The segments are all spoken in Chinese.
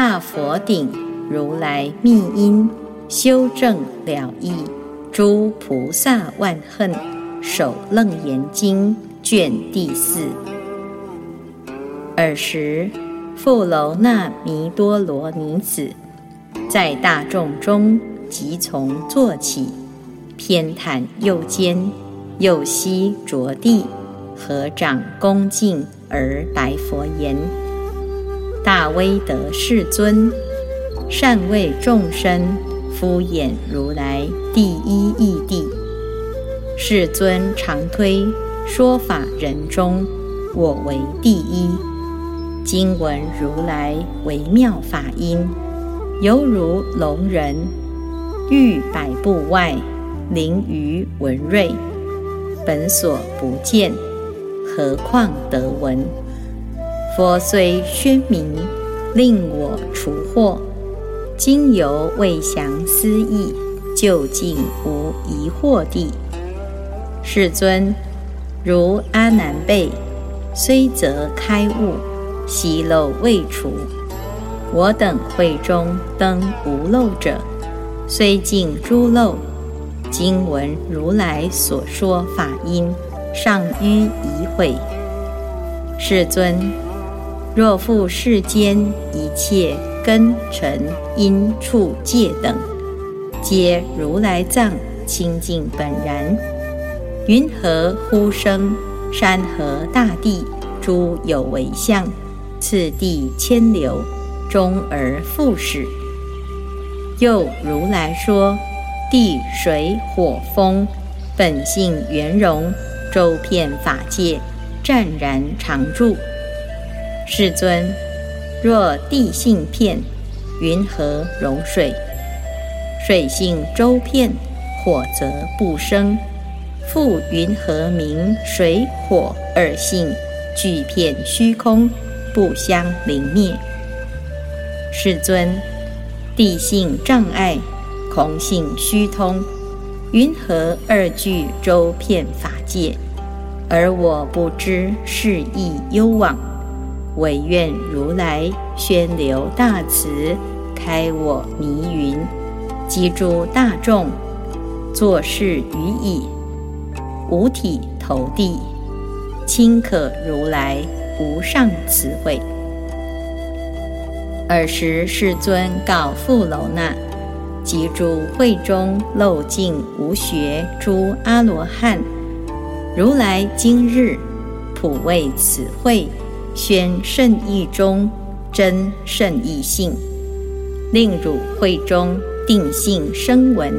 大佛顶如来密因，修正了义，诸菩萨万恨，首楞严经卷第四。尔时，富楼那弥多罗尼子在大众中即从坐起，偏袒右肩，右膝着地，合掌恭敬而白佛言。大威德世尊，善为众生敷衍如来第一义谛。世尊常推说法人中，我为第一。今闻如来微妙法音，犹如聋人欲百步外，灵于文瑞。本所不见，何况得闻？佛虽宣明，令我除惑。今犹未详思义，究竟无疑惑地。世尊，如阿难辈，虽则开悟，习漏未除。我等会中登无漏者，虽尽诸漏，今闻如来所说法音，尚於疑悔。世尊。若复世间一切根尘因处界等，皆如来藏清净本然，云何呼声？山河大地诸有为相，次第千流，终而复始。又如来说：地水火风本性圆融，周遍法界，湛然常住。世尊，若地性片，云何容水？水性周遍，火则不生。复云何名水火二性俱片虚空，不相灵灭？世尊，地性障碍，空性虚通，云何二俱周遍法界？而我不知是亦幽往。唯愿如来宣流大慈，开我迷云，积诸大众，作事于已，五体投地，亲可如来无上慈惠。尔时世尊告富楼那，及诸会中漏尽无学诸阿罗汉，如来今日普为此会。宣圣意中真圣意性，令汝会中定性生闻，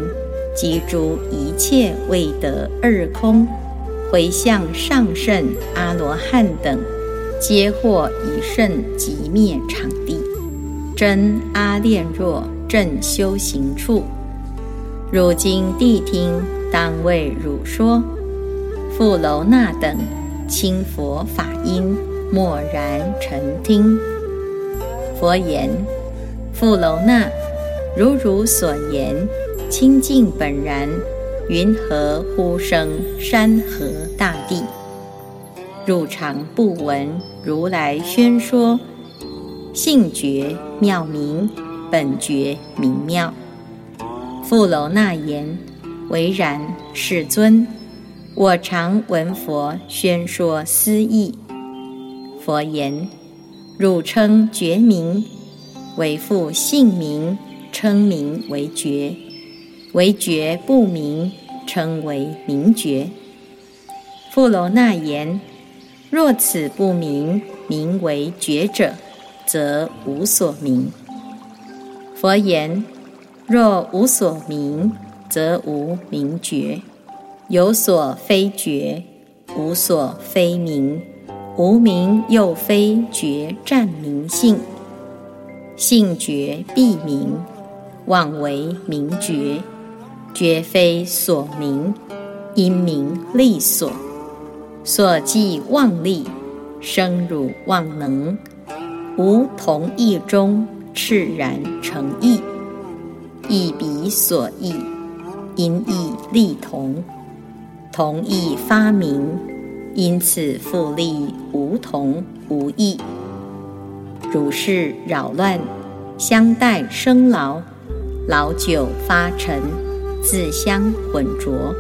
及诸一切未得二空，回向上圣阿罗汉等，皆获一圣即灭场地，真阿炼若正修行处。汝今谛听，当为汝说，富楼那等清佛法音。默然沉听，佛言：“富楼那，如汝所言，清净本然，云何呼声山河大地？汝常不闻如来宣说，性觉妙明，本觉明妙。”富楼那言：“唯然，世尊，我常闻佛宣说思义。”佛言：“汝称觉名，为复姓名，称名为觉；为觉不明，称为名觉。”富楼那言：“若此不明，名为觉者，则无所名。”佛言：“若无所名，则无名觉；有所非觉，无所非名。”无名又非觉占明性，性觉必明，妄为名觉，绝非所名，因名利所。所即妄力，生汝妄能，无同意中，炽然成意，意彼所异，因意利同，同意发明，因此复利无同无异。如是扰乱，相待生劳，老久发沉，自相混浊，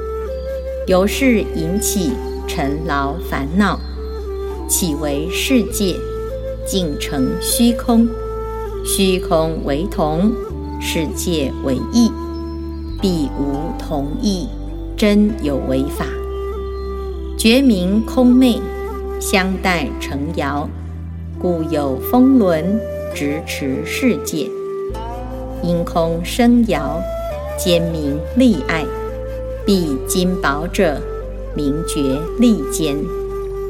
由是引起。尘劳烦恼，起为世界，竟成虚空。虚空为同，世界为异，必无同异，真有为法。觉明空昧，相待成遥，故有风轮直持世界。因空生遥，兼明利爱，必金宝者。名觉利坚，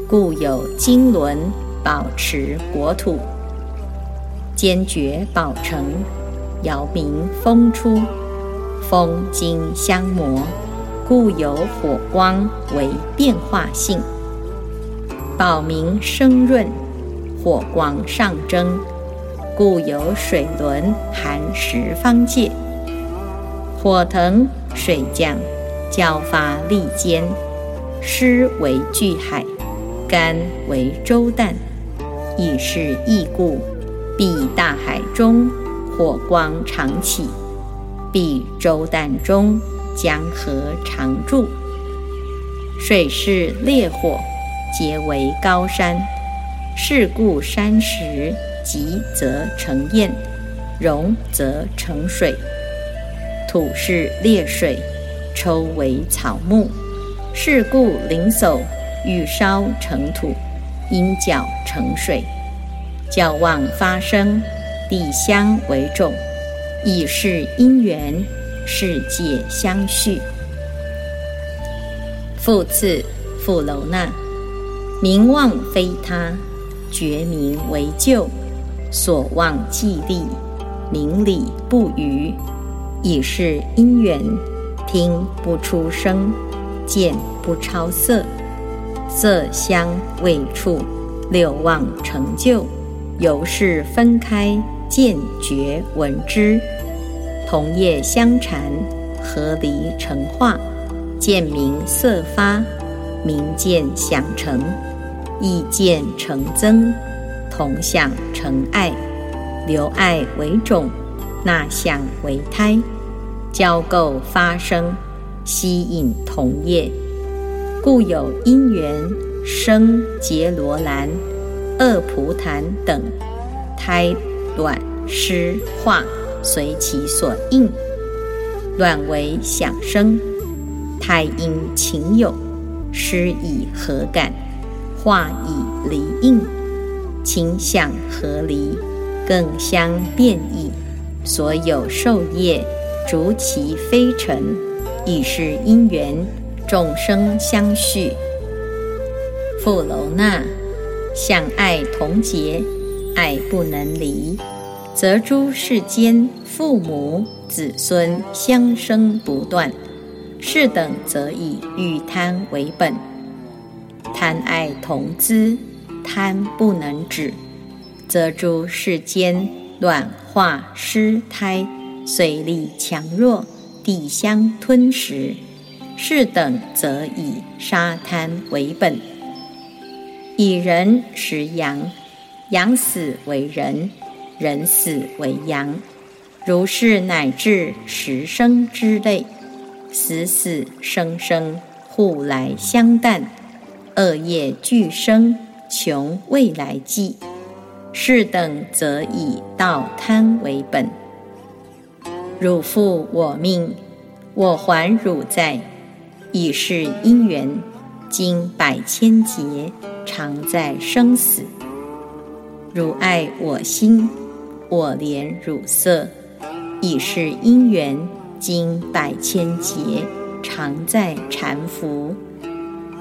故有金轮保持国土；坚决保成，遥明风出，风金相磨，故有火光为变化性；宝明生润，火光上蒸，故有水轮含十方界；火腾水降，交发利坚。湿为巨海，干为周旦，亦是异故，必大海中火光常起，必周旦中江河常住。水是烈火，皆为高山，是故山石急则成焰，融则成水。土是烈水，抽为草木。是故灵叟欲烧成土，因角成水，角旺发生，地相为重，以是因缘，世界相续。复次，复楼那，名望非他，觉名为旧，所望既立，明理不渝，以是因缘，听不出声。见不超色，色香味触六望成就，由是分开见觉闻知，同业相缠，合离成化，见明色发，明见想成，意见成增，同想成爱，留爱为种，纳想为胎，交构发生。吸引同业，故有因缘生结罗兰、恶蒲檀等胎卵湿化，随其所应。卵为想生，胎因情有，湿以合感，化以离应，情想合离，更相变异。所有受业，逐其飞尘。亦是因缘，众生相续。富楼那，相爱同结，爱不能离，则诸世间父母子孙相生不断。是等则以欲贪为本，贪爱同资，贪不能止，则诸世间卵化失胎，水力强弱。地相吞食，是等则以沙滩为本，以人食羊，羊死为人，人死为羊，如是乃至十生之类，死死生生，互来相淡，恶业俱生，穷未来际，是等则以道贪为本。汝负我命，我还汝在，已是因缘，经百千劫，常在生死。汝爱我心，我怜汝色，已是因缘，经百千劫，常在缠缚。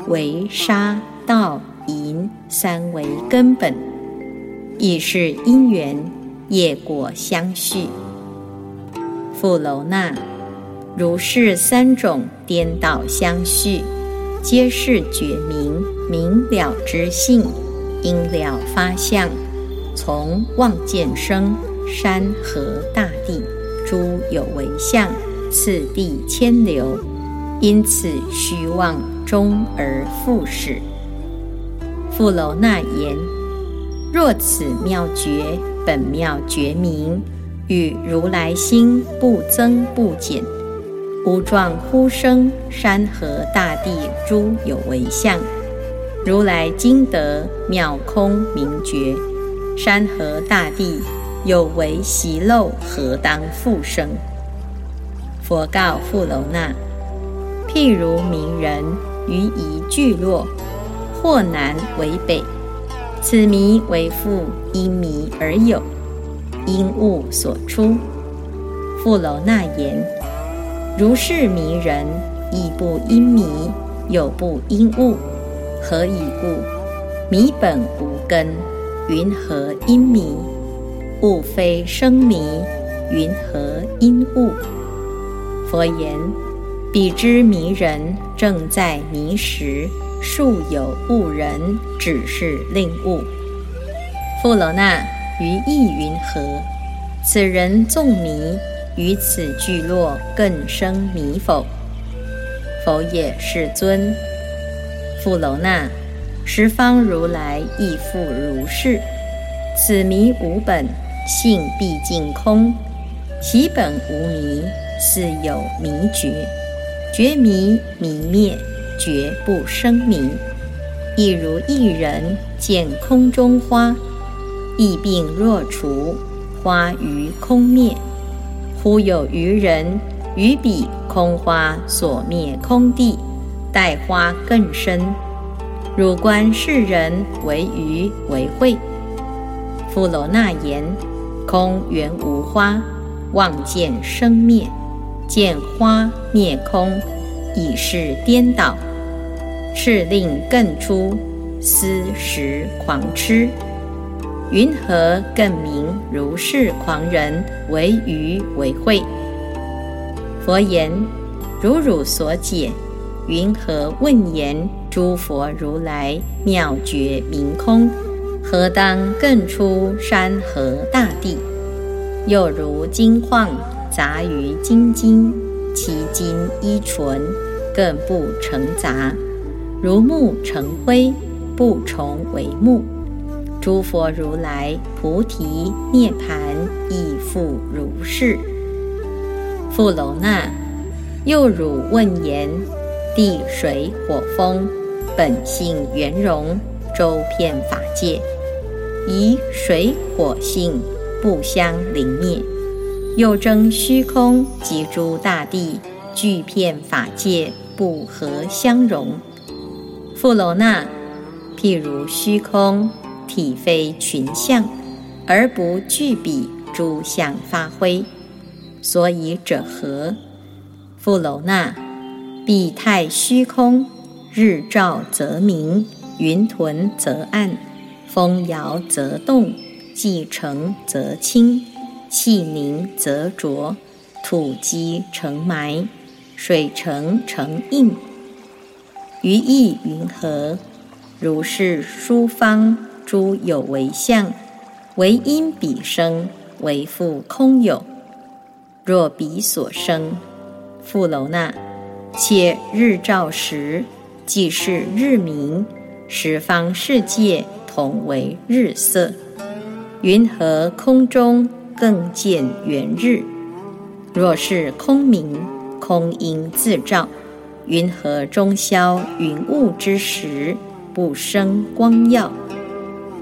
为杀道淫三为根本，已是因缘，业果相续。富楼那，如是三种颠倒相续，皆是觉明明了之性，因了发相，从望见生山河大地诸有为相，次第牵流，因此虚妄终而复始。富楼那言：若此妙觉本妙觉明，与如来心不增不减，无状呼声山河大地诸有为相，如来今得妙空明觉，山河大地有为习漏，何当复生？佛告富楼那：譬如名人于一聚落。或南为北，此迷为复因迷而有，因物所出。富楼那言：如是迷人，亦不因迷，有不因物。何以故？迷本无根，云何因迷？物非生迷，云何因物？佛言：彼之迷人，正在迷时。树有误人，只是令悟。富楼那于意云何？此人纵迷，于此聚落更生迷否？否也，世尊。富楼那，十方如来亦复如是。此迷无本性，毕竟空。其本无迷，似有迷觉。觉迷迷灭。绝不生迷，亦如一人见空中花，疫病若除，花于空灭。忽有愚人于彼空花所灭空地，待花更深。汝观世人为愚为慧。富楼那言：空原无花，望见生灭，见花灭空，已是颠倒。是令更出思时狂痴，云何更名如是狂人为愚为慧？佛言：如汝所解，云何问言诸佛如来妙觉明空？何当更出山河大地？又如金矿杂于金金，其金依纯，更不成杂。如木成灰，不重为木。诸佛如来菩提涅盘亦复如是。复楼那，又汝问言：地水火风本性圆融，周遍法界，以水火性不相临灭，又争虚空及诸大地俱片法界，不合相融。富楼那，譬如虚空体非群相，而不具彼诸相发挥，所以者何？富楼那，彼太虚空，日照则明，云屯则暗，风摇则动，气成则清，气凝则浊，土积成埋，水成成印。于意云何？如是诸方诸有为相，为因彼生，为复空有。若彼所生，复楼那，且日照时，即是日明，十方世界同为日色。云何空中更见圆日？若是空明，空因自照。云何中消云雾之时，不生光耀？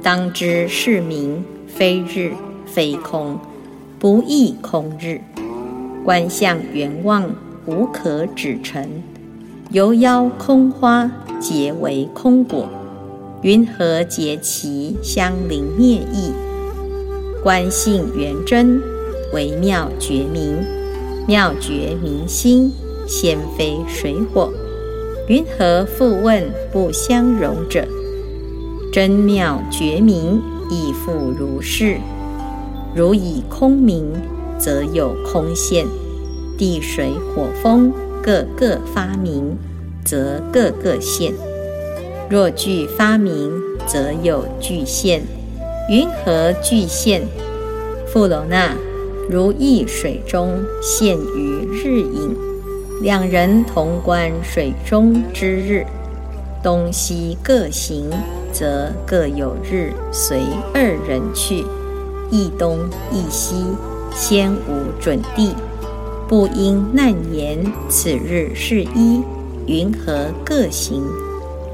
当知是名非日非空，不异空日。观相圆望，无可指陈。由邀空花，结为空果。云何结其相邻灭异？观性圆真，微妙觉明，妙觉明心。先非水火，云何复问不相容者？真妙觉明亦复如是。如以空明，则有空现；地水火风各个发明，则各个现。若具发明，则有具现。云何具现？富楼那，如意水中现于日影，两人同观水中之日，东西各行，则各有日随二人去，一东一西，先无准地，不应难言此日是一，云何各行？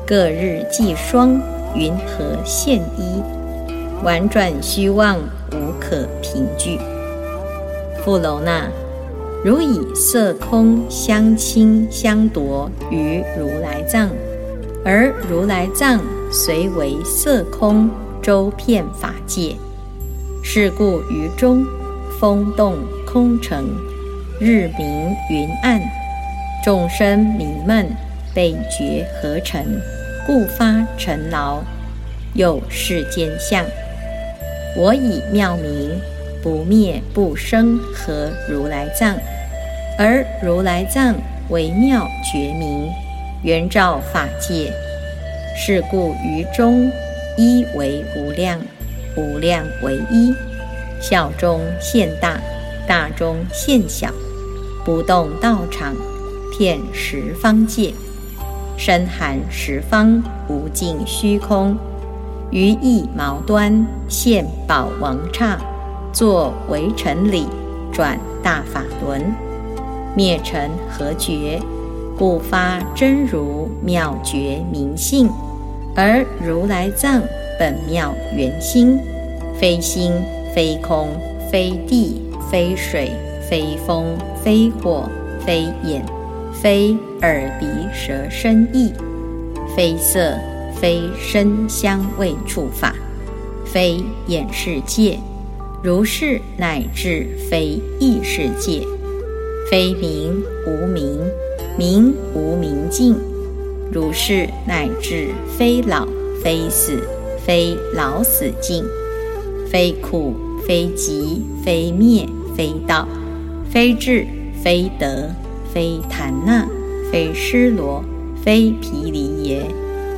各日既霜，云何现衣？婉转虚妄，无可凭据。富楼那，如以色空相侵相夺于如来藏，而如来藏虽为色空，周遍法界。是故于中风动空成，日明云暗，众生迷闷，被觉合成，故发尘劳，有世间相。我以妙明不灭不生合如来藏，而如来藏为妙觉明，圆照法界。是故于中一为无量，无量为一，小中现大，大中现小，不动道场，遍十方界，深含十方无尽虚空。于一毛端现宝王刹，作为尘理，转大法轮，灭尘何觉，故发真如妙觉明性。而如来藏本妙圆心，非心非空非地非水非风非火非眼非耳鼻舌身意，非色。非身香味触法，非眼世界，如是乃至非意世界，非名无名，名无名尽，如是乃至非老非死，非老死尽，非苦非集非灭非道，非智非德，非檀那，非尸罗，非毗梨耶。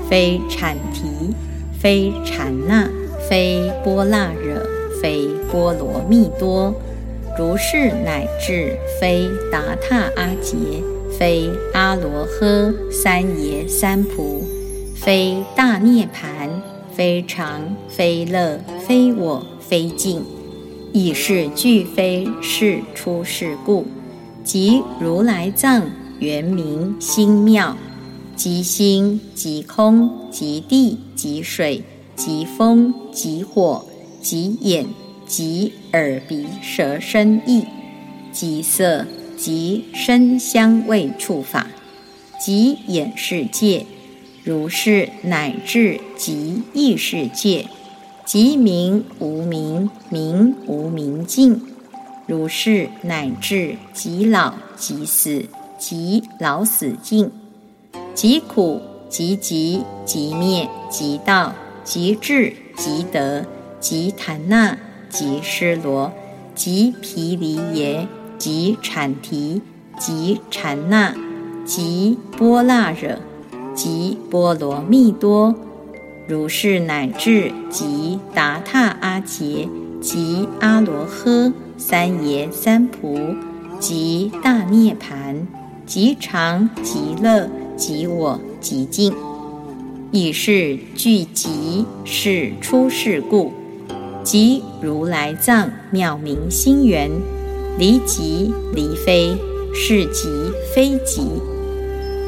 非产提，非禅那，非波那惹，非波罗蜜多，如是乃至非达他阿杰，非阿罗诃三耶三菩，非大涅盘，非常，非乐，非我，非净，亦是俱非是出世故，即如来藏原名心妙。即心即空即地即水即风即火即眼即耳鼻舌身意。即色即身香味触法。即眼世界，如是乃至即意世界，即名无名名无名尽，如是乃至即老即死即老死尽。即苦即集即灭即道即智即得即檀那即失罗即毗梨耶即产提即禅那即波那惹即波罗蜜多，如是乃至即达他阿杰即阿罗诃三耶三菩即大涅盘即常即乐。即我即净，以是具集是出世故，即如来藏妙明心源，离即离非，是即非即。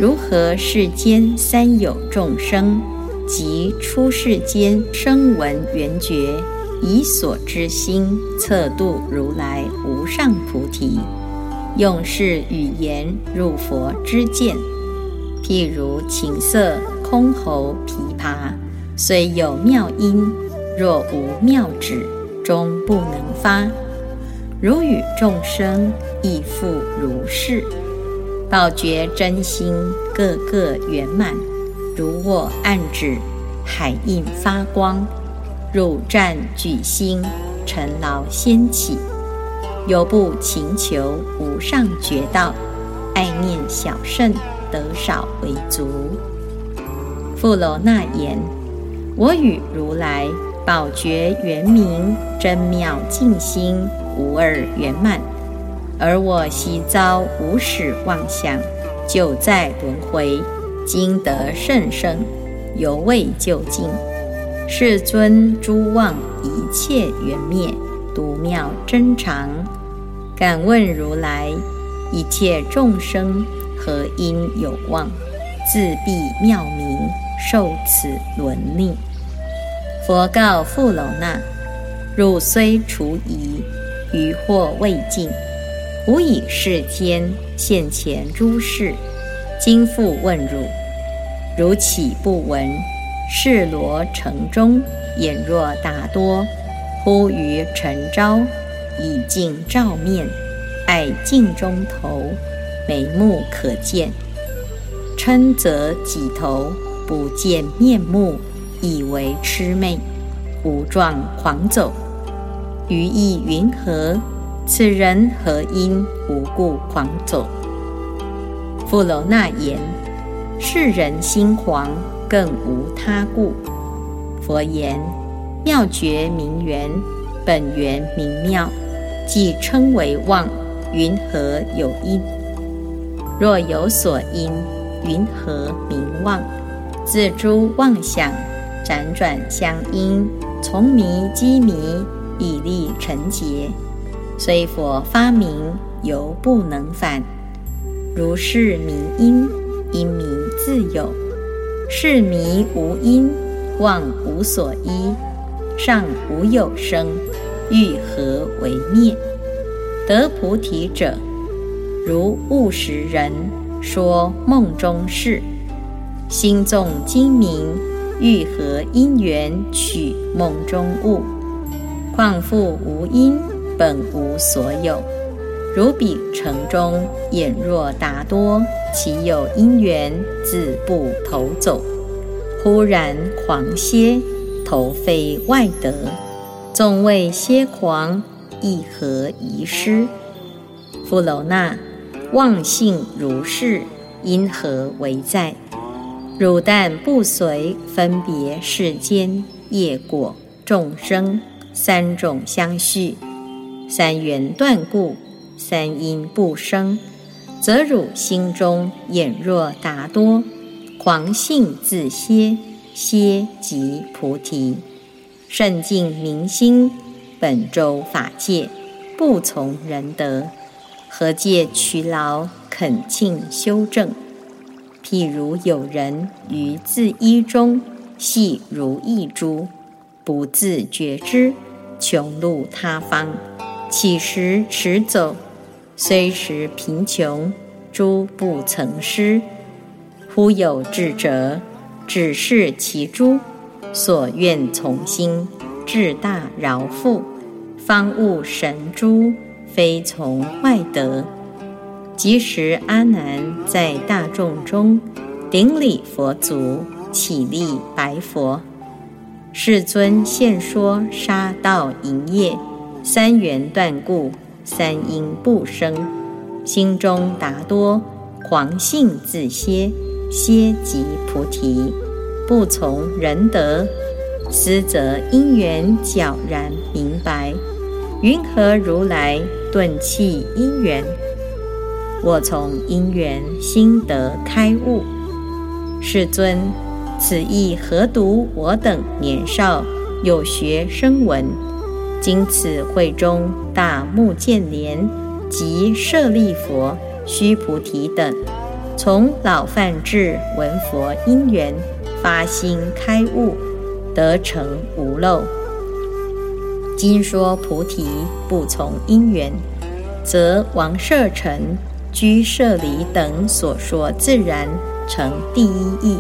如何世间三有众生，即出世间声闻缘觉，以所知心测度如来无上菩提，用是语言入佛之见。譬如琴瑟、箜篌、琵琶，虽有妙音，若无妙指，终不能发。如与众生亦复如是。宝觉真心，个个圆满，如握暗指，海印发光。汝战举心，尘劳先起，犹不勤求无上觉道，爱念小圣得少为足。富楼那言：我与如来宝觉圆明，真妙净心，无二圆满。而我昔遭无始妄想，久在轮回，今得甚深，犹未究竟。世尊诸妄一切缘灭，独妙真常。敢问如来，一切众生何因有望，自闭妙明，受此轮令？佛告富楼那：汝虽除疑，余惑未尽。吾以世间现前诸事，今复问汝：汝岂不闻？世罗城中，眼若达多，忽于晨朝，以镜照面，爱镜中头，眉目可见。嗔则己头，不见面目，以为魑魅，无状狂走。余意云何？此人何因无故狂走？富楼那言：世人心惶，更无他故。佛言：妙觉名缘，本源明妙，即称为妄。云何有因？若有所因，云何名妄？自诸妄想，辗转相因，从迷积迷，以利成劫。虽佛发明，犹不能返。如是名因，因名自有；是迷无因，妄无所依。尚无有生，欲何为灭？得菩提者，如悟识人说梦中事，心纵精明，欲何因缘取梦中物？况复无因？本无所有，如彼城中眼若达多，其有因缘自不投走？忽然狂歇，投非外得，纵谓歇狂，亦何遗失？富楼那，妄性如是，因何为在？汝但不随分别世间业果众生三种相续。三缘断故，三因不生，则汝心中眼若达多，狂性自歇，歇即菩提。圣净明心，本周法界，不从人德，何借取劳恳请修正？譬如有人于自衣中系如意珠，不自觉知，穷入他方。乞食持走，虽时贫穷，诸不曾失。忽有智者，指示其诸，所愿从心，至大饶富，方悟神珠，非从外得。即时阿难在大众中顶礼佛足，起立白佛：世尊现说杀道营业。三缘断故，三因不生，心中达多，狂性自歇，歇即菩提，不从人得，思则因缘皎然明白。云何如来顿弃因缘？我从因缘心得开悟。世尊，此意何独我等年少有学声闻？今此会中，大目犍连及舍利佛、须菩提等，从老犯至闻佛因缘，发心开悟，得成无漏。今说菩提不从因缘，则王舍城、居舍离等所说自然成第一义，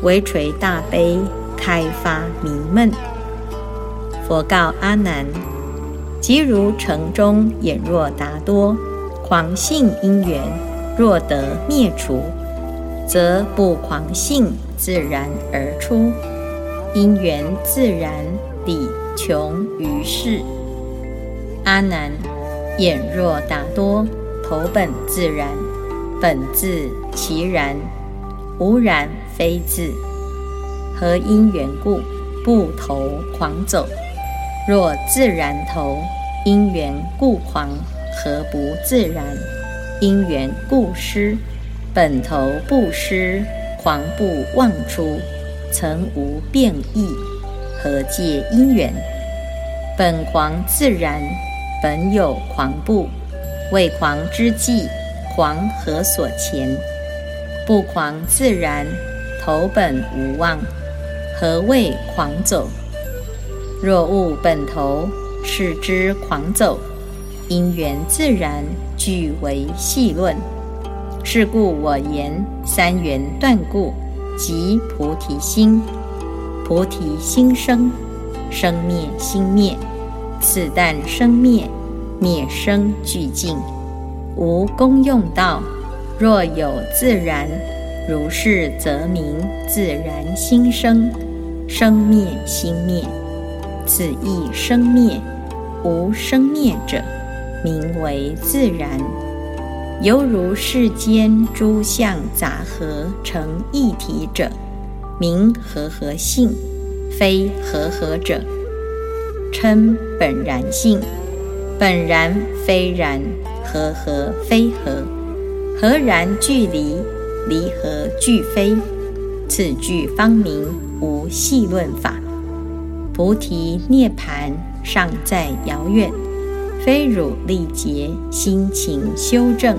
为垂大悲，开发迷闷。佛告阿难：即如城中眼若达多，狂性因缘若得灭除，则不狂性自然而出，因缘自然理穷于世。阿难，眼若达多，头本自然，本自其然，无然非自。何因缘故，不投狂走？若自然投，因缘故狂，何不自然？因缘故失，本头不失，狂不妄出，曾无变异，何借因缘？本狂自然，本有狂不？为狂之际，狂何所前？不狂自然，头本无妄，何谓狂走？若悟本头，是之狂走，因缘自然。俱为细论，是故我言三缘断故，即菩提心。菩提心生，生灭心灭，此但生灭，灭生俱尽，无功用道。若有自然，如是则名自然心生，生灭心灭，此亦生灭，无生灭者。名为自然，犹如世间诸相杂合成一体者，名和合性，非和合者，称本然性。本然非然，和合非合，合然距离，离合俱非。此句方名无细论法。菩提涅盘尚在遥远。非汝力竭心情修正，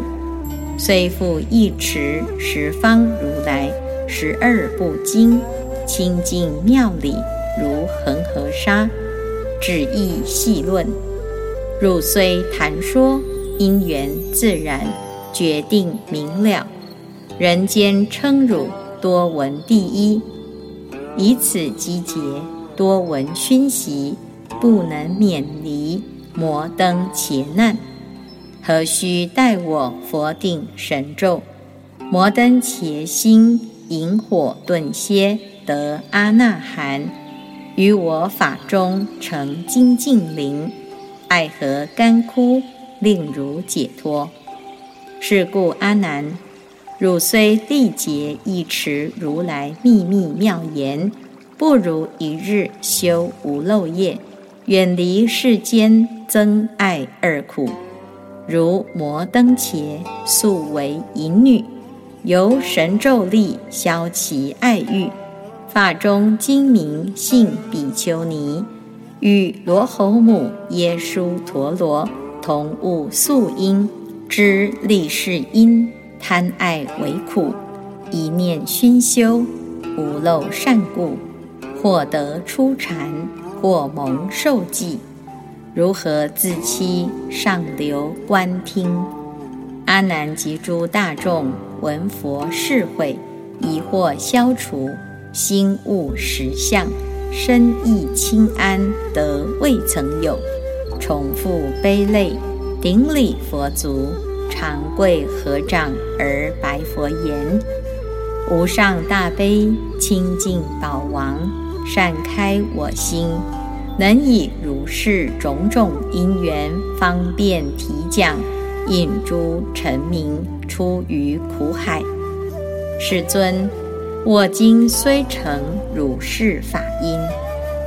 虽复一持十方如来十二部经清净妙理如恒河沙，旨意细论。汝虽谈说因缘自然决定明了，人间称汝多闻第一，以此积结多闻熏习，不能免离。摩登伽难，何须待我佛顶神咒？摩登伽心引火顿歇，得阿那含，于我法中成精净灵，爱何干枯，令汝解脱？是故阿难，汝虽力竭一持如来秘密妙言，不如一日修无漏业。远离世间憎爱二苦，如摩登伽素为淫女，由神咒力消其爱欲。法中精明性比丘尼，与罗侯母耶稣陀罗同悟素因，知立世因贪爱为苦，一念熏修无漏善故，获得初禅。或蒙受记，如何自欺？上流观听。阿难及诸大众闻佛释会，疑惑消除，心悟实相，身意清安，得未曾有。重复悲泪，顶礼佛足，长跪合掌而白佛言：“无上大悲，清净宝王。”善开我心，能以如是种种因缘方便提讲，引诸臣民出于苦海。世尊，我今虽成如是法音，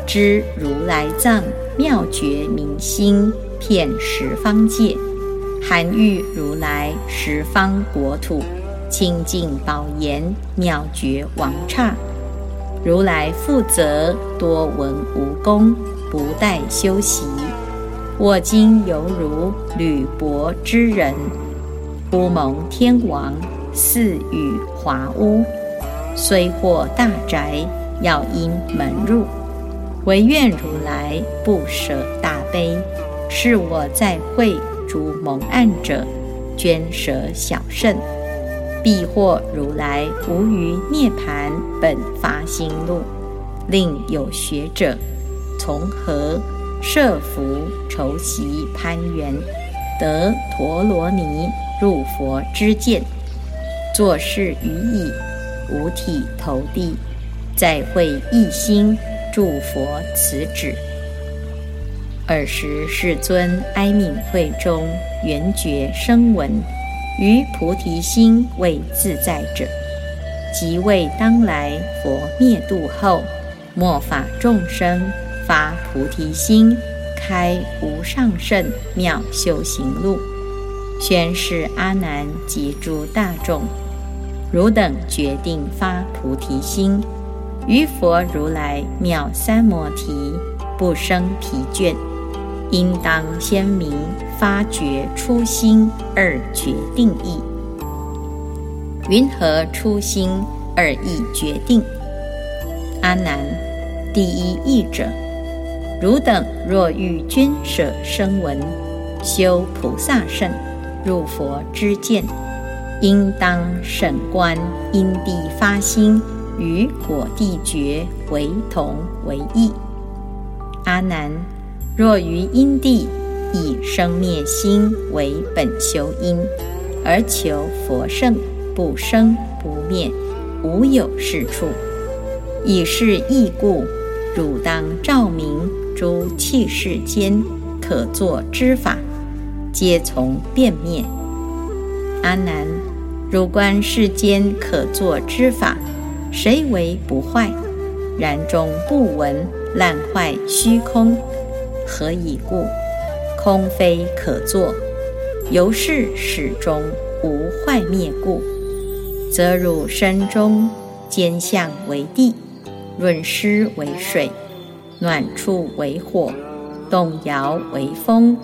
知如来藏妙觉明心，遍十方界，含喻如来十方国土，清净宝严妙觉王刹。如来负责多闻无功，不待修习。我今犹如履薄之人，忽蒙天王赐予华屋，虽获大宅，要因门入。唯愿如来不舍大悲，是我在会诸蒙案者，捐舍小圣。必获如来无余涅盘本发心路，令有学者从何设福筹习攀缘，得陀罗尼入佛之见，作事于已，五体投地，再会一心祝佛此旨。尔时世尊哀悯会中圆觉声闻，于菩提心为自在者，即为当来佛灭度后，末法众生发菩提心，开无上甚妙修行路，宣示阿难及诸大众。汝等决定发菩提心，于佛如来妙三摩提不生疲倦，应当先明发觉初心而决定义。云何初心而意决定？阿难，第一义者，汝等若欲捐舍声闻，修菩萨圣，入佛之见。应当审观因地发心与果地觉为同为异。阿难，若于因地以生灭心为本修因，而求佛圣不生不灭，无有是处。以是义故，汝当照明诸器世间可作之法，皆从变灭。阿难。汝观世间可作之法，谁为不坏？然终不闻烂坏虚空，何以故？空非可作，由是始终无坏灭故，则汝身中坚相为地，润湿为水，暖处为火，动摇为风，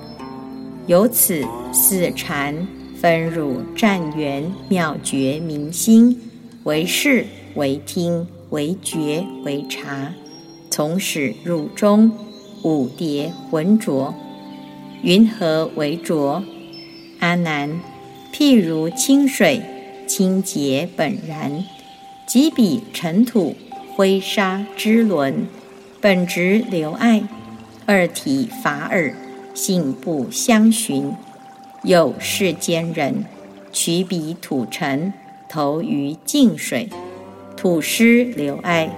由此四禅。分汝战缘妙觉明心，为视为听为觉为察，从始入终，五叠浑浊。云何为浊？阿难，譬如清水清洁本然，即彼尘土灰沙之轮，本质留爱，二体法尔，性不相寻。有世间人取彼土尘投于净水，土湿流埃，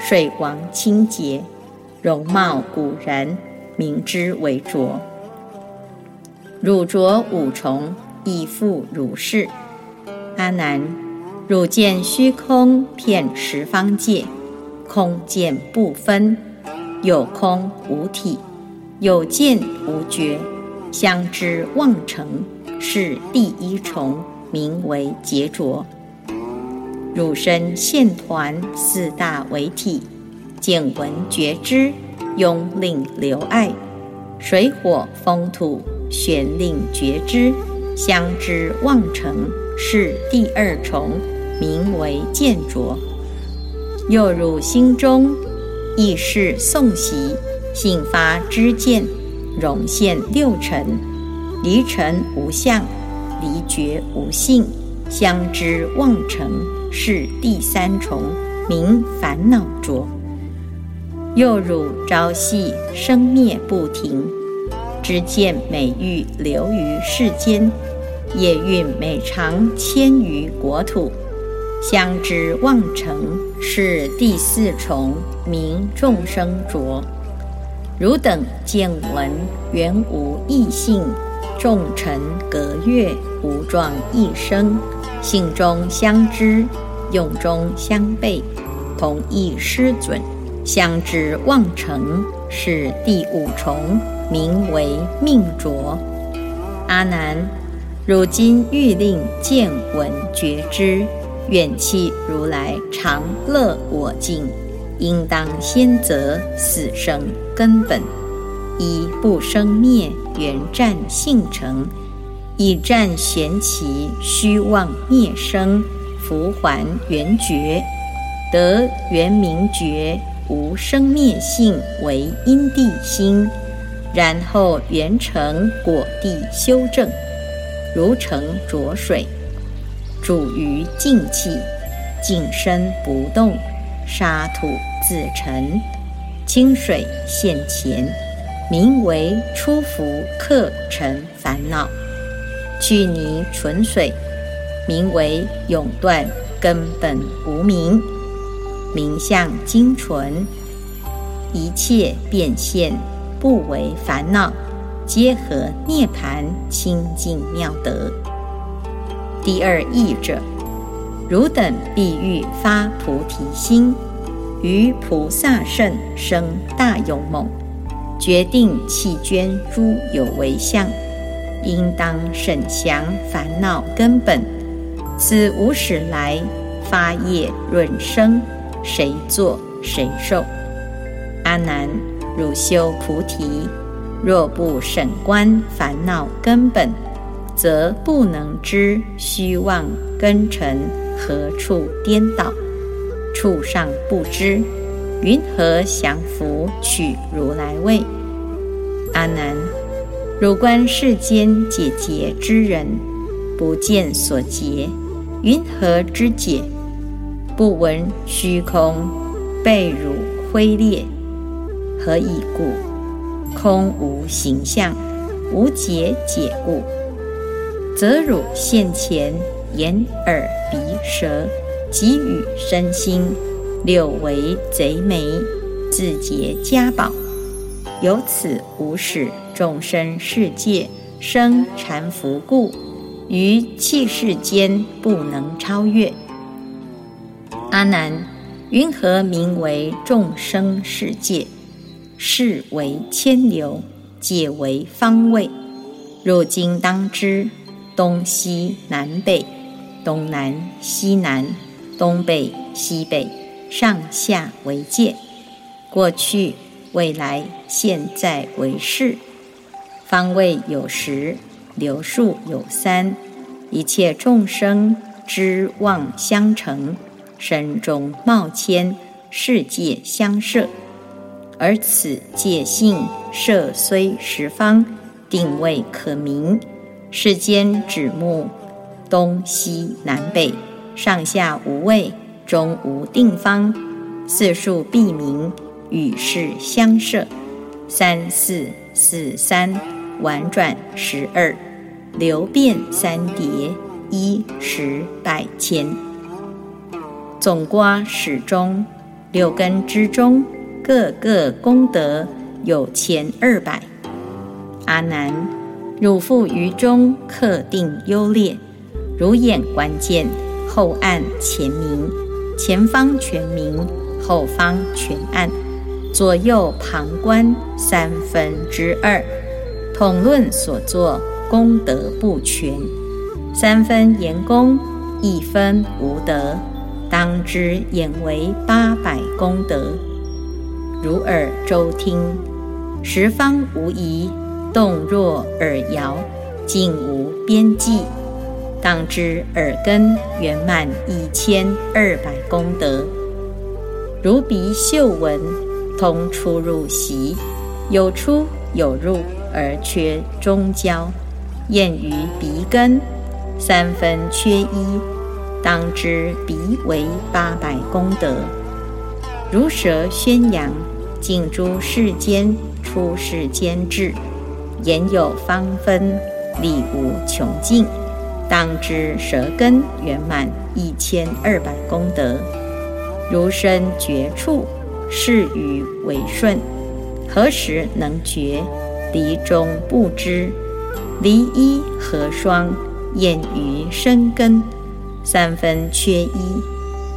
水王清洁，容貌古然，名之为浊。汝浊五重亦复如是。阿难，汝见虚空遍十方界，空见不分，有空无体，有见无觉。相知妄成是第一重，名为劫浊。汝身现团四大为体，见闻觉知，拥令留爱，水火风土玄令觉知，相知妄成是第二重，名为见浊。又入心中亦是诵习，信发知见。容现六尘，离尘无相，离觉无性，相知妄成是第三重，名烦恼浊。又汝朝夕生灭不停，知见美玉流于世间，业运美长迁于国土，相知妄成是第四重，名众生浊。汝等见闻原无异性，众尘隔月无状一生，性中相知，用中相悖，同一师准，相知妄成，是第五重，名为命浊。阿难，汝今欲令见闻觉知，愿气如来常乐我净。应当先择死生根本，以不生灭缘战性成，以战玄奇虚妄灭生，福还缘觉，得圆明觉无生灭性为因地心，然后圆成果地修正，如成浊水，煮于静气，静身不动。沙土自沉，清水现前，名为出浮克尘烦恼；去泥纯水，名为永断根本无明。名相精纯，一切变现不为烦恼，皆合涅盘清净妙德。第二义者，汝等必欲发菩提心，于菩萨圣生大勇猛，决定弃捐诸有为相，应当审详烦恼根本。此无始来发业润生，谁作谁受？阿难，汝修菩提，若不审观烦恼根本。则不能知虚妄根尘何处颠倒，处上不知，云何降伏取如来位？阿难，汝观世间解结之人，不见所结，云何知解？不闻虚空被汝挥裂，何以故？空无形象，无结解故。则汝现前眼耳鼻舌，及与身心六为贼眉，自结家宝。由此无始众生世界生缠缚故，于气世间不能超越。阿难，云何名为众生世界？是为千流，解为方位。汝今当知。东西南北，东南西南，东北西北，上下为界。过去、未来、现在为是。方位有十，流数有三。一切众生之妄相成，身中冒迁，世界相摄。而此界性设虽十方，定位可名。世间指目，东西南北，上下无位，中无定方，四数必明，与世相摄。三四四三，婉转十二，流变三叠，一十百千。总瓜始终，六根之中，各个功德有前二百。阿难。汝复于中克定优劣，如眼关键，后暗前明，前方全明，后方全暗，左右旁观三分之二，统论所作功德不全，三分言功，一分无德，当知眼为八百功德。如耳周听，十方无疑。动若耳摇，尽无边际。当知耳根圆满一千二百功德。如鼻嗅闻，通出入息，有出有入而缺中焦。验于鼻根，三分缺一。当知鼻为八百功德。如舌宣扬，尽诸世间出世间智。言有方分，力无穷尽，当知舌根圆满一千二百功德。如身绝处，事于为顺，何时能觉？离中不知，离一合双，验于身根，三分缺一，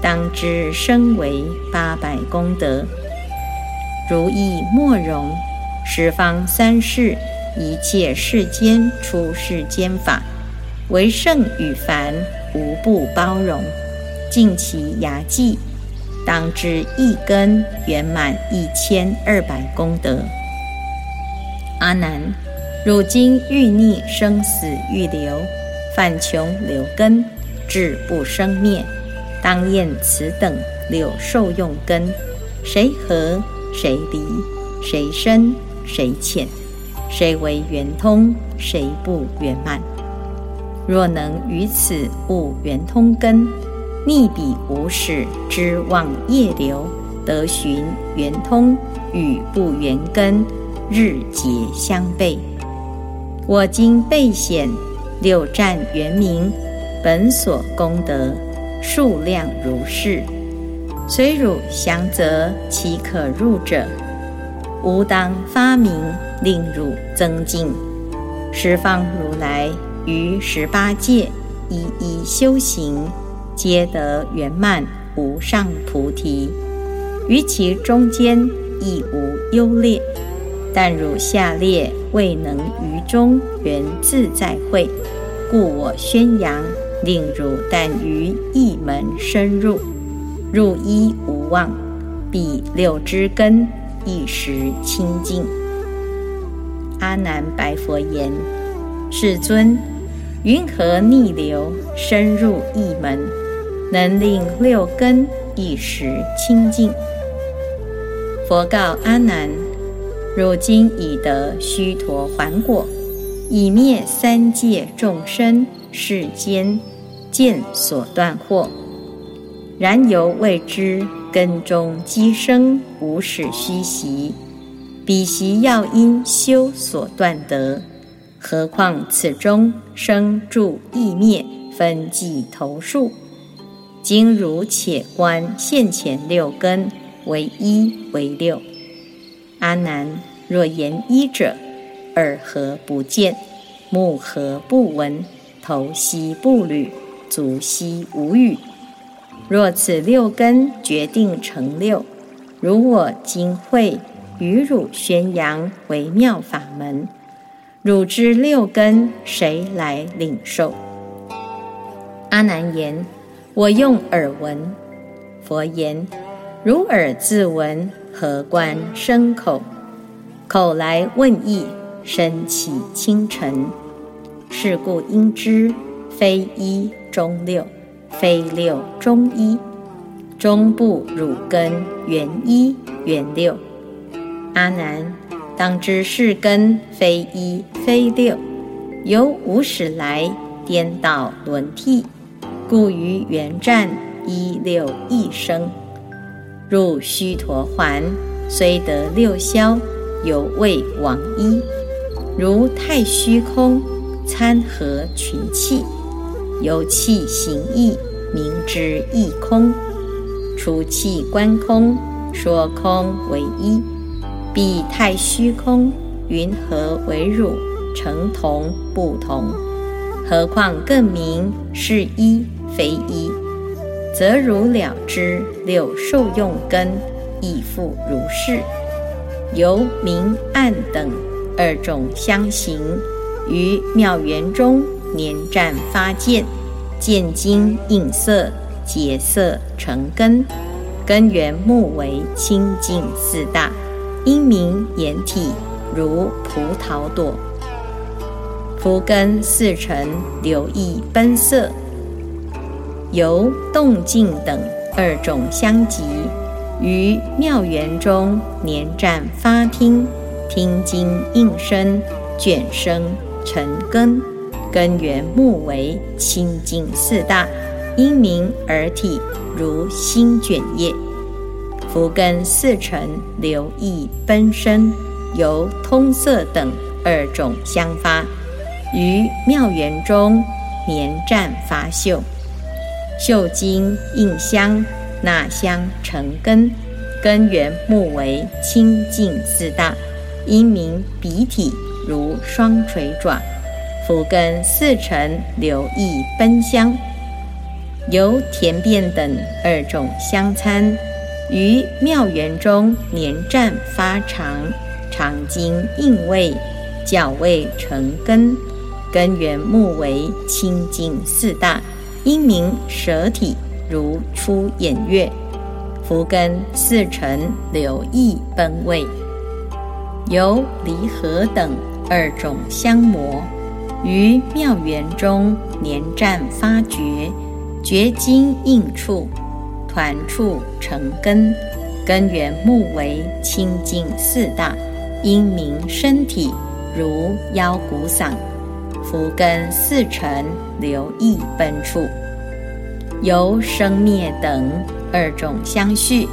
当知身为八百功德。如意莫容，十方三世。一切世间出世间法，为圣与凡无不包容，尽其牙迹，当知一根圆满一千二百功德。阿难，汝今欲逆生死欲流，反穷流根，志不生灭，当验此等六受用根，谁合谁离，谁深谁浅？谁为圆通，谁不圆满？若能于此悟圆通根，逆彼无始之妄业流，得寻圆通与不圆根，日节相悖。我今备显六战圆明，本所功德数量如是，虽汝详则，岂可入者？吾当发明，令汝增进。十方如来于十八界一一修行，皆得圆满无上菩提。于其中间亦无优劣，但汝下列未能于中圆自在会，故我宣扬，令汝但于一门深入，入一无望，彼六之根一时清净。阿难白佛言：“世尊，云何逆流深入一门，能令六根一时清净？”佛告阿难：“汝今已得须陀洹果，已灭三界众生世间见所断惑。然犹未知根中积生无始虚习，彼习要因修所断得。何况此中生住异灭分际头数？今如且观现前六根。”为一为六，阿难若言一者，耳何不见？目何不闻？头悉不履？足悉无语？若此六根决定成六，如我今会与汝宣扬为妙法门，汝知六根谁来领受？阿难言：我用耳闻。佛言。如耳自闻，何关生口？口来问意，身起清尘。是故应知，非一中六，非六中一。中不汝根，原一原六。阿难，当知是根非一非六，由无始来颠倒轮替，故于缘战一六一生。入须陀环，虽得六消，犹未往一。如太虚空，参合群气，由气行意，明知亦空。除气观空，说空为一。彼太虚空，云何为汝成同不同？何况更明是一非一？则如了之六受用根亦复如是，由明暗等二种相形，于妙缘中年战发见，见金映色结色成根，根源目为清净四大，因明眼体如葡萄朵，福根四成流溢奔色。由动静等二种相集，于妙缘中年战发听，听经应声，卷生成根，根源目为清净四大，因名而体如心卷叶。福根四尘流溢奔生，由通色等二种相发，于妙缘中绵绽发秀。秀精印香，纳香成根，根源目为清净四大，因名鼻体如双垂爪，福根四尘流溢奔香，由田变等二种香参，于妙缘中年战发长，长经应味，角味成根，根源目为清净四大。因名舌体如出眼月，福根四尘流溢奔味，由离合等二种相魔，于妙缘中年战发觉，觉精应处，团处成根，根源目为清净四大，因名身体如腰骨嗓。福根四尘流溢奔处，由生灭等二种相续，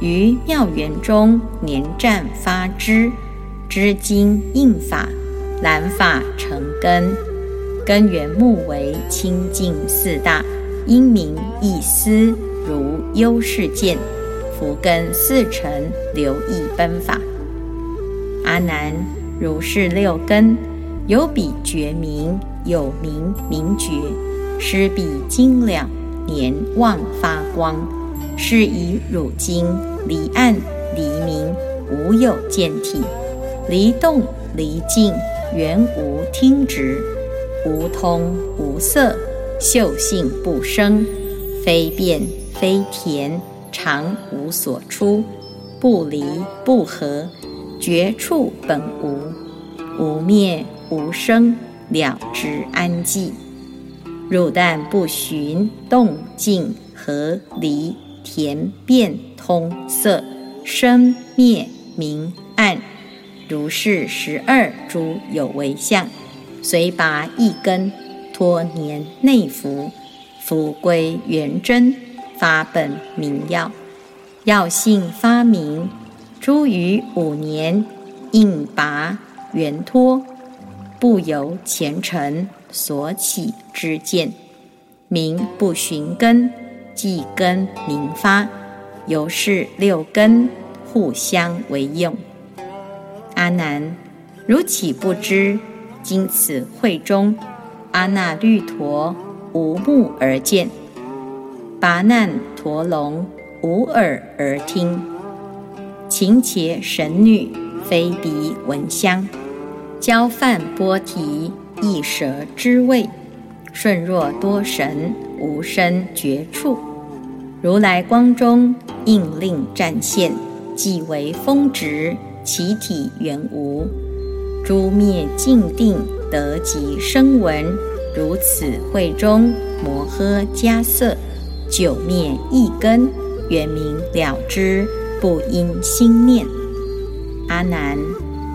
于妙缘中年战发支，支经应法，染法成根，根源目为清净四大，因名一思如优世见，福根四成流溢奔法，阿难，如是六根，有彼觉明，有明明觉，施彼精了，年望发光。是以汝今离暗离明，无有见体；离动离静，原无听执，无通无色，嗅性不生，非变非甜，常无所出，不离不合，绝处本无，无灭无生，了知安寂。汝但不寻动静合离。田变通色生灭明，如是十二诸有为相，随拔一根，托年内服，复归元真，发本明药，药性发明，诸于五年应拔圆脱，不由前尘所起之见，名不寻根。即根明发，由是六根互相为用。阿难，如岂不知？今此会中，阿那律陀无目而见，拔难陀龙无耳而听，勤且神女非鼻闻香，交饭波提一舌之味，顺若多神无身绝处。如来光中应令暂现，即为风直，其体原无。诸灭尽定得及生闻，如此会中摩诃迦瑟，九灭一根，原明了之，不因心念。阿难，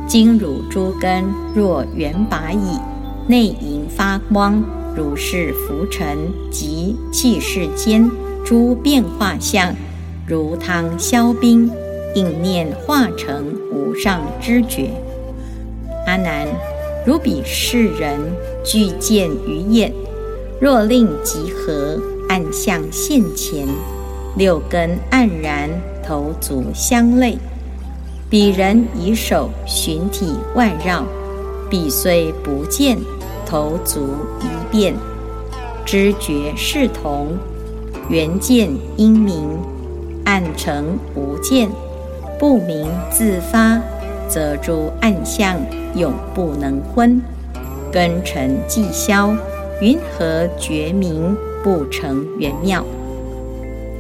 今汝诸根若圆拔矣，内盈发光，如是浮尘及气世间。诸变化相，如汤消冰，应念化成无上知觉。阿难，如彼世人具见于眼，若令集合，暗相现前，六根黯然，头足相类。彼人以手寻体外绕，彼虽不见，头足一变，知觉是同。缘见因明，暗成无见，不明自发，则诸暗相永不能昏。根尘既消，云何觉明不成圆妙？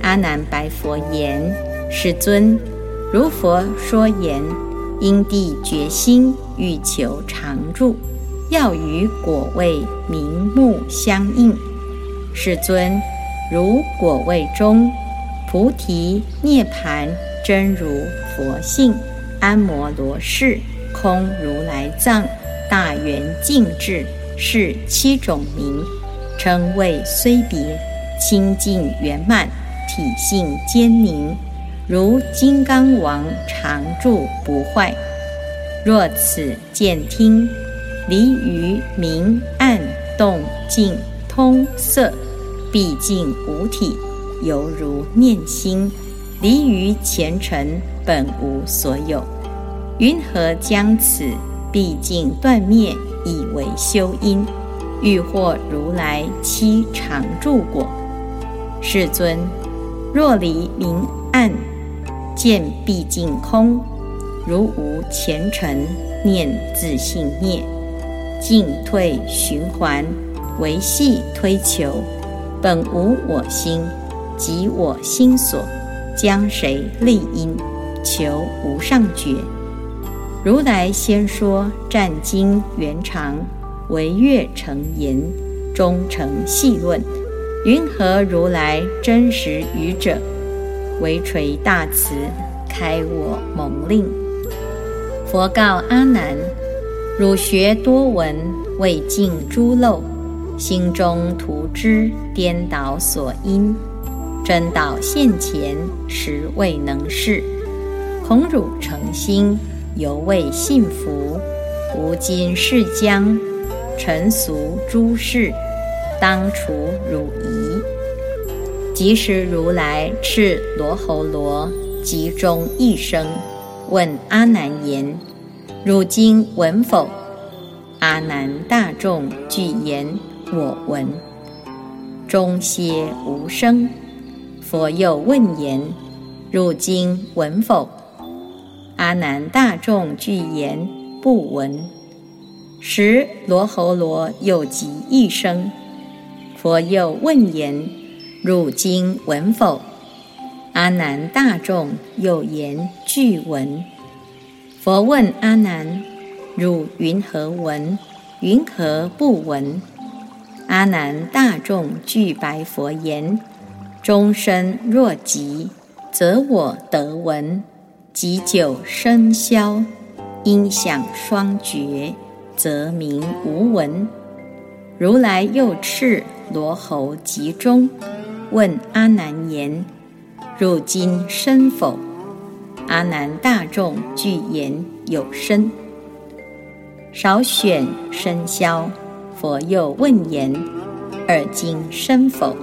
阿难白佛言：“世尊，如佛说言，因地决心欲求常住，要与果位明目相应。”世尊。如果位中，菩提涅盘真如佛性，安摩罗氏空如来藏，大圆净智，是七种名，称谓虽别，清净圆满，体性坚宁，如金刚王常住不坏。若此见听，离于明暗动静通色。毕竟无体，犹如念心，离于前尘，本无所有。云何将此毕竟断灭，以为修因，欲获如来七常住果？世尊，若离明暗，见毕竟空，如无前尘，念自性灭，进退循环，维系推求。本无我心，即我心所，将谁立因？求无上觉。如来先说战经圆长，惟月成言，终成细论。云何如来真实语者？唯垂大慈，开我蒙令。佛告阿难：汝学多闻，未尽诸漏。心中图知颠倒所因，真道现前实未能事。恐汝诚心犹未信服，吾今是将尘俗诸事，当除汝疑。即时如来赤罗侯罗集中一生，问阿难言：汝今闻否？阿难大众俱言：我闻。中歇无声。佛又问言：汝今闻否？阿难大众俱言：不闻。时罗侯罗又即一声。佛又问言：汝今闻否？阿难大众又言：俱闻。佛问阿难：汝云何闻？云何不闻？阿难大众俱白佛言：终身若极，则我得闻；及久生消，音响双绝，则名无闻。如来又斥罗侯集中，问阿难言：汝今生否？阿难大众具言有身，少选生消。佛又问言：尔今生否？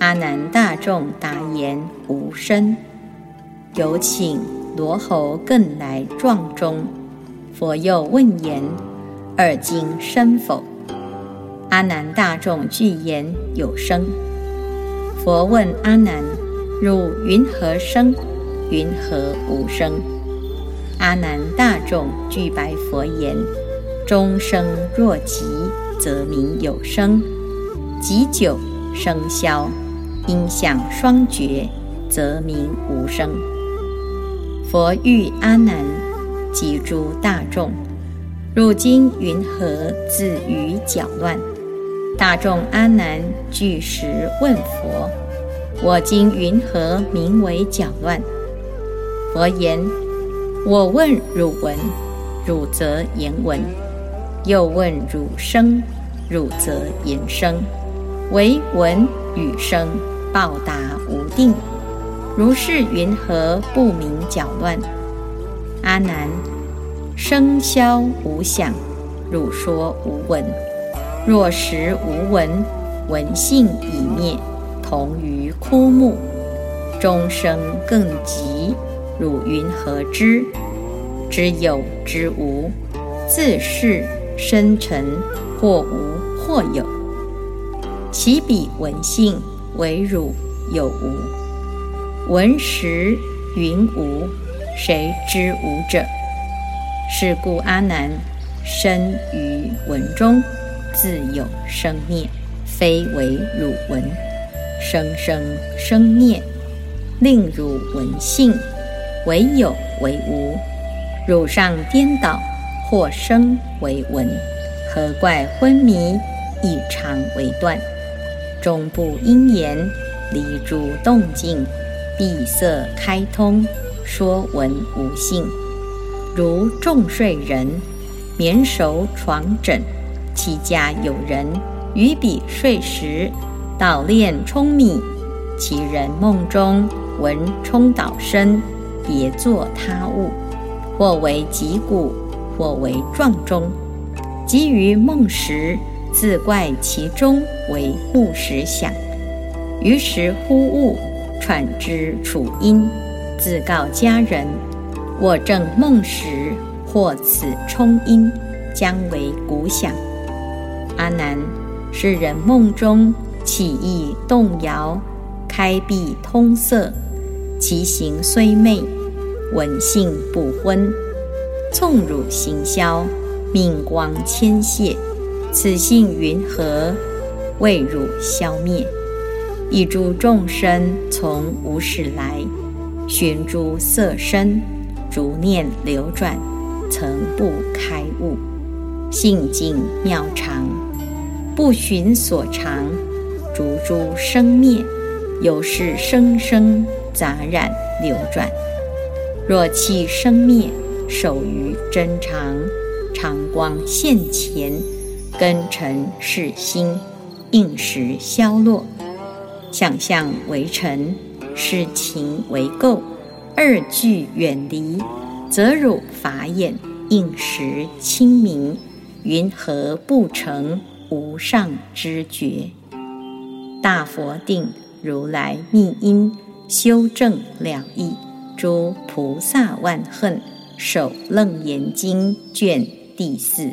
阿难大众答言无身。有请罗侯更来状中。佛又问言：尔今生否？阿难大众具言有生。佛问阿难：汝云何生？云何无生？阿难大众具白佛言：终生若极，则名有生；极久生消，音响双绝，则名无声。佛欲阿难及诸大众：汝今云何自于搅乱？大众阿难具时问佛：我今云何名为搅乱？佛言：“我问汝闻，汝则言闻；又问汝生，汝则言生。唯闻与生，报答无定。如是云何不明搅乱？”阿难，生消无想，汝说无闻。若实无闻，闻性已灭，同于枯木。终生更极。汝云何知？知有知无，自是生成，或无或有。其彼闻性为汝有无？闻实云无，谁知无者？是故阿难，生于闻中，自有生灭，非为汝闻。生生生灭，令汝闻性。唯有为无，汝上颠倒，或生为闻，何怪昏迷，以常为断。终不因言，离诸动静，闭塞开通，说闻无性。如重睡人，眠熟床枕，其家有人于彼睡时，捣炼舂米，其人梦中闻冲倒声。别作他物，或为脊骨，或为撞钟。即于梦时，自怪其中为不实想。于是忽悟，喘之楚音，自告家人：我正梦时，或此冲音，将为鼓响。阿难，是人梦中起意动摇，开闭通塞，其形虽昧。闻性不昏，纵汝行消，命光牵泄，此性云何？为汝消灭。一诸众生从无始来，寻诸色身，逐念流转，曾不开悟。性尽妙常，不寻所长，逐诸生灭，有是生生杂染流转。若气生灭，守于真常，常光现前，根尘是心，应时消落。想象为尘，是情为垢，二俱远离，则汝法眼应时清明，云何不成无上知觉？大佛定如来密因修正了义。诸菩萨万恨，首楞严经卷第四。